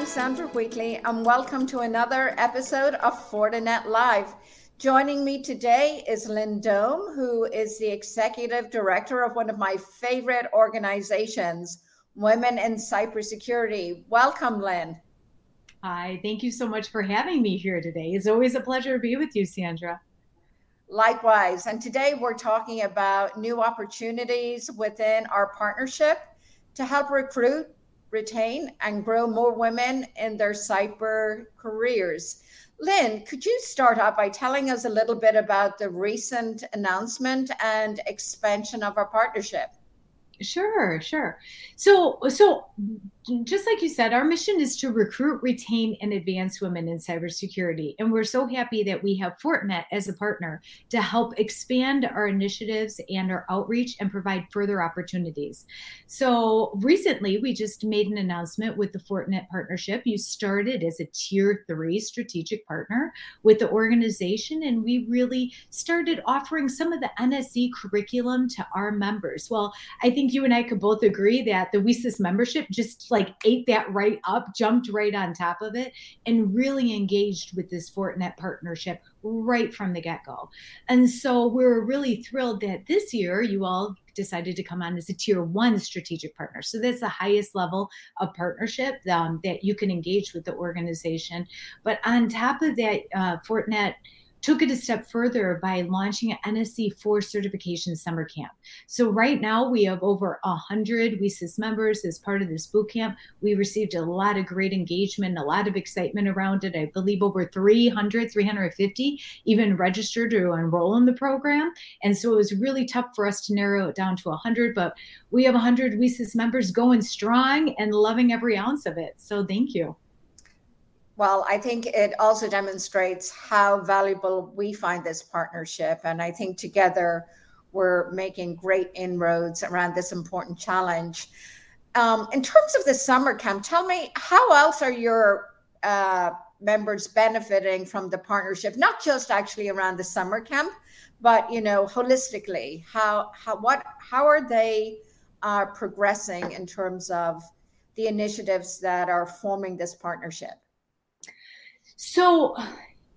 I'm Sandra Wheatley, and welcome to another episode of Fortinet Live. Joining me today is Lynn Dohm, who is the executive director of one of my favorite organizations, Women in Cybersecurity. Welcome, Lynn. Hi, thank you so much for having me here today. It's always a pleasure to be with you, Sandra. Likewise. And today we're talking about new opportunities within our partnership to help recruit, retain, and grow more women in their cyber careers. Lynn, could you start out by telling us a little bit about the recent announcement and expansion of our partnership? Sure, sure. So, so just like you said, our mission is to recruit, retain, and advance women in cybersecurity. And we're so happy that we have Fortinet as a partner to help expand our initiatives and our outreach and provide further opportunities. So, recently, we just made an announcement with the Fortinet partnership. You started as a tier three strategic partner with the organization, and we really started offering some of the NSE curriculum to our members. Well, I think you and I could both agree that the WiCyS membership just like ate that right up, jumped right on top of it, and really engaged with this Fortinet partnership right from the get go. And so we're really thrilled that this year you all decided to come on as a tier one strategic partner. So that's the highest level of partnership um, that you can engage with the organization. But on top of that, uh, Fortinet took it a step further by launching an NSE 4 certification summer camp. So right now we have over 100 WiCyS members as part of this boot camp. We received a lot of great engagement, a lot of excitement around it. I believe over 300, 350 even registered to enroll in the program. And so it was really tough for us to narrow it down to 100, but we have 100 WiCyS members going strong and loving every ounce of it. So thank you. Well, I think it also demonstrates how valuable we find this partnership. And I think together we're making great inroads around this important challenge. Um, in terms of the summer camp, tell me how else are your uh, members benefiting from the partnership? Not just actually around the summer camp, but you know, holistically, how how what how are they uh, progressing in terms of the initiatives that are forming this partnership? So,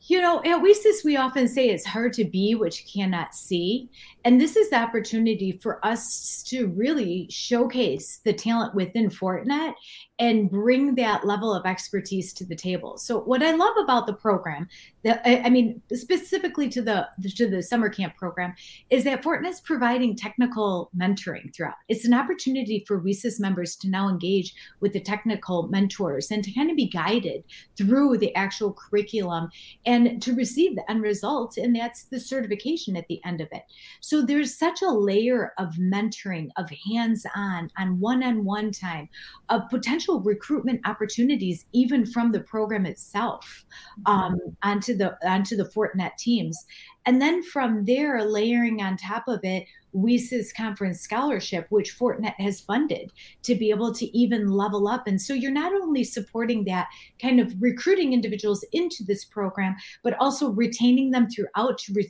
you know, at WiCyS, we often say it's hard to be what you cannot see. And this is the opportunity for us to really showcase the talent within Fortinet and bring that level of expertise to the table. So what I love about the program, I mean specifically to the to the summer camp program, is that Fortinet's providing technical mentoring throughout. It's an opportunity for WiCyS members to now engage with the technical mentors and to kind of be guided through the actual curriculum and to receive the end result, and that's the certification at the end of it. So there's such a layer of mentoring, of hands-on, on one-on-one time, of potential recruitment opportunities even from the program itself um, onto the onto the Fortinet teams. And then from there, layering on top of it, WiCyS Conference Scholarship, which Fortinet has funded to be able to even level up. And so you're not only supporting that kind of recruiting individuals into this program, but also retaining them throughout to re-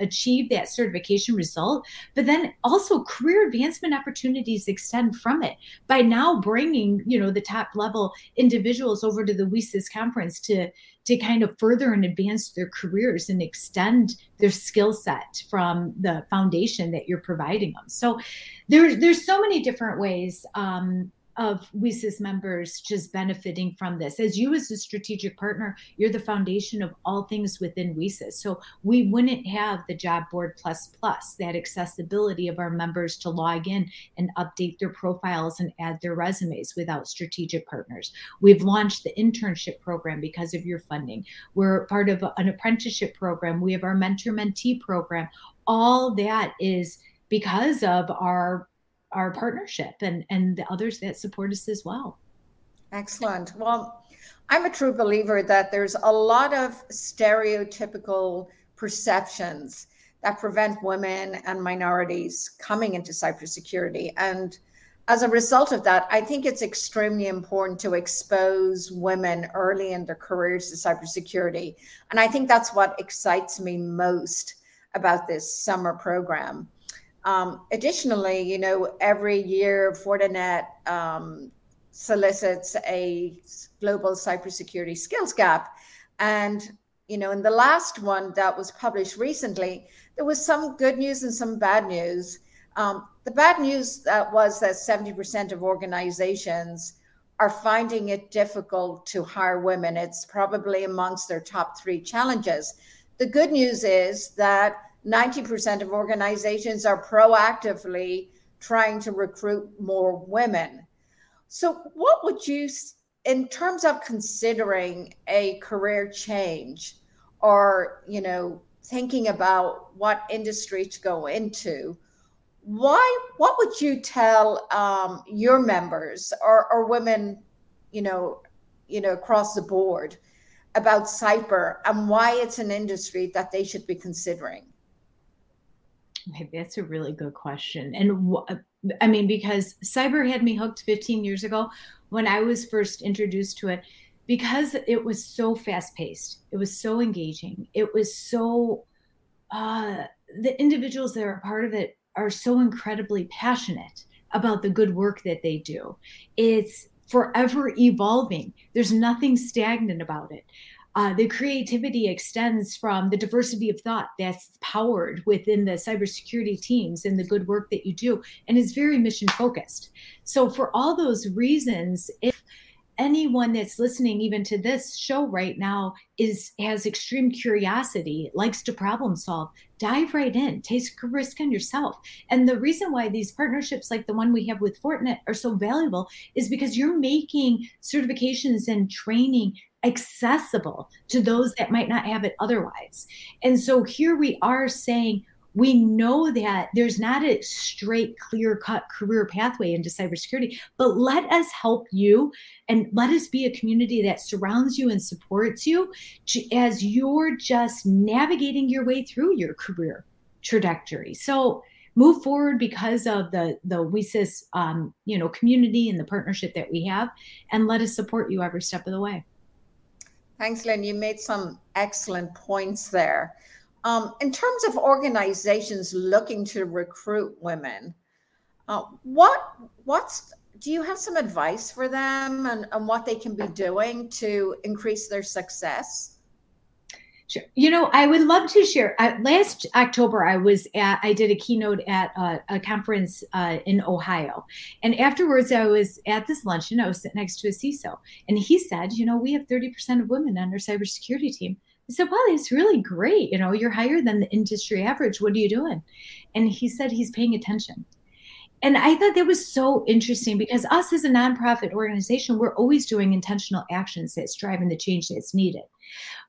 achieve that certification result but then also career advancement opportunities extend from it by now bringing you know the top level individuals over to the WiCyS conference to to kind of further and advance their careers and extend their skill set from the foundation that you're providing them. So there's there's so many different ways um, of WiCyS members just benefiting from this. As you, as a strategic partner, you're the foundation of all things within WiCyS. So we wouldn't have the Job Board Plus Plus, that accessibility of our members to log in and update their profiles and add their resumes without strategic partners. We've launched the internship program because of your funding. We're part of an apprenticeship program. We have our mentor mentee program. All that is because of our our partnership and and the others that support us as well. Excellent. Well, I'm a true believer that there's a lot of stereotypical perceptions that prevent women and minorities coming into cybersecurity. And as a result of that, I think it's extremely important to expose women early in their careers to cybersecurity. And I think that's what excites me most about this summer program. Um, additionally, you know, every year Fortinet um, solicits a global cybersecurity skills gap. And, you know, in the last one that was published recently, there was some good news and some bad news. Um, the bad news that was that 70% of organizations are finding it difficult to hire women. It's probably amongst their top three challenges. The good news is that 90% of organizations are proactively trying to recruit more women. So, what would you, in terms of considering a career change or, you know, thinking about what industry to go into, why what would you tell um, your members or, or women you know you know across the board about cyber and why it's an industry that they should be considering that's a really good question and wh- i mean because cyber had me hooked 15 years ago when i was first introduced to it because it was so fast paced it was so engaging it was so uh, the individuals that are part of it are so incredibly passionate about the good work that they do. It's forever evolving, there's nothing stagnant about it. Uh, the creativity extends from the diversity of thought that's powered within the cybersecurity teams and the good work that you do, and is very mission focused. So, for all those reasons, if anyone that's listening even to this show right now is has extreme curiosity likes to problem solve dive right in take a risk on yourself and the reason why these partnerships like the one we have with fortinet are so valuable is because you're making certifications and training accessible to those that might not have it otherwise and so here we are saying we know that there's not a straight, clear cut career pathway into cybersecurity, but let us help you and let us be a community that surrounds you and supports you as you're just navigating your way through your career trajectory. So, move forward because of the the WiCyS um, you know community and the partnership that we have, and let us support you every step of the way. Thanks, Lynn. You made some excellent points there. Um, in terms of organizations looking to recruit women, uh, what what's do you have some advice for them and, and what they can be doing to increase their success? Sure. You know, I would love to share. Uh, last October, I was at, I did a keynote at a conference uh, in Ohio. And afterwards, I was at this luncheon. I was sitting next to a CISO. And he said, You know, we have 30% of women on our cybersecurity team. I said, wow, that's really great. You know, you're higher than the industry average. What are you doing? And he said he's paying attention. And I thought that was so interesting because us as a nonprofit organization, we're always doing intentional actions that's driving the change that's needed.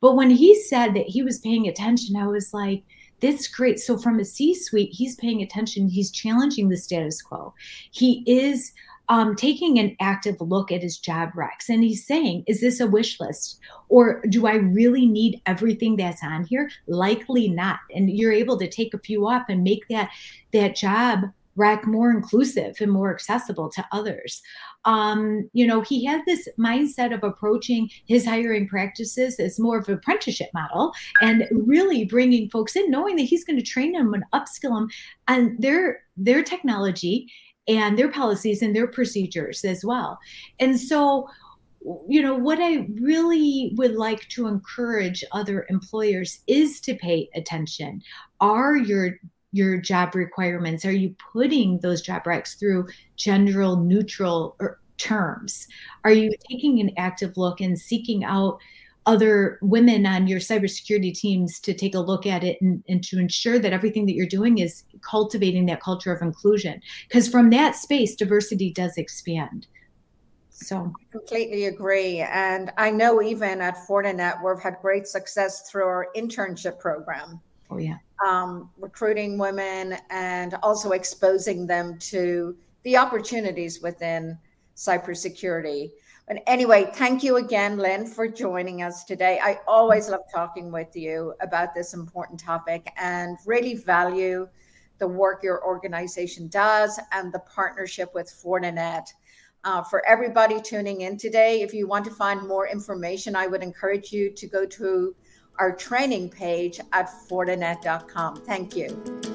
But when he said that he was paying attention, I was like, that's great. So from a C suite, he's paying attention. He's challenging the status quo. He is um, taking an active look at his job recs and he's saying, is this a wish list? Or do I really need everything that's on here? Likely not. And you're able to take a few off and make that that job rec more inclusive and more accessible to others. Um, you know, he had this mindset of approaching his hiring practices as more of an apprenticeship model and really bringing folks in, knowing that he's going to train them and upskill them on their their technology and their policies and their procedures as well. And so, you know, what I really would like to encourage other employers is to pay attention. Are your your job requirements are you putting those job recs through general neutral er, terms are you taking an active look and seeking out other women on your cybersecurity teams to take a look at it and, and to ensure that everything that you're doing is cultivating that culture of inclusion. Because from that space, diversity does expand. So I completely agree. And I know even at Fortinet, we've had great success through our internship program. Oh, yeah. Um, recruiting women and also exposing them to the opportunities within cybersecurity. But anyway, thank you again, Lynn, for joining us today. I always love talking with you about this important topic and really value the work your organization does and the partnership with Fortinet. Uh, for everybody tuning in today, if you want to find more information, I would encourage you to go to our training page at fortinet.com. Thank you.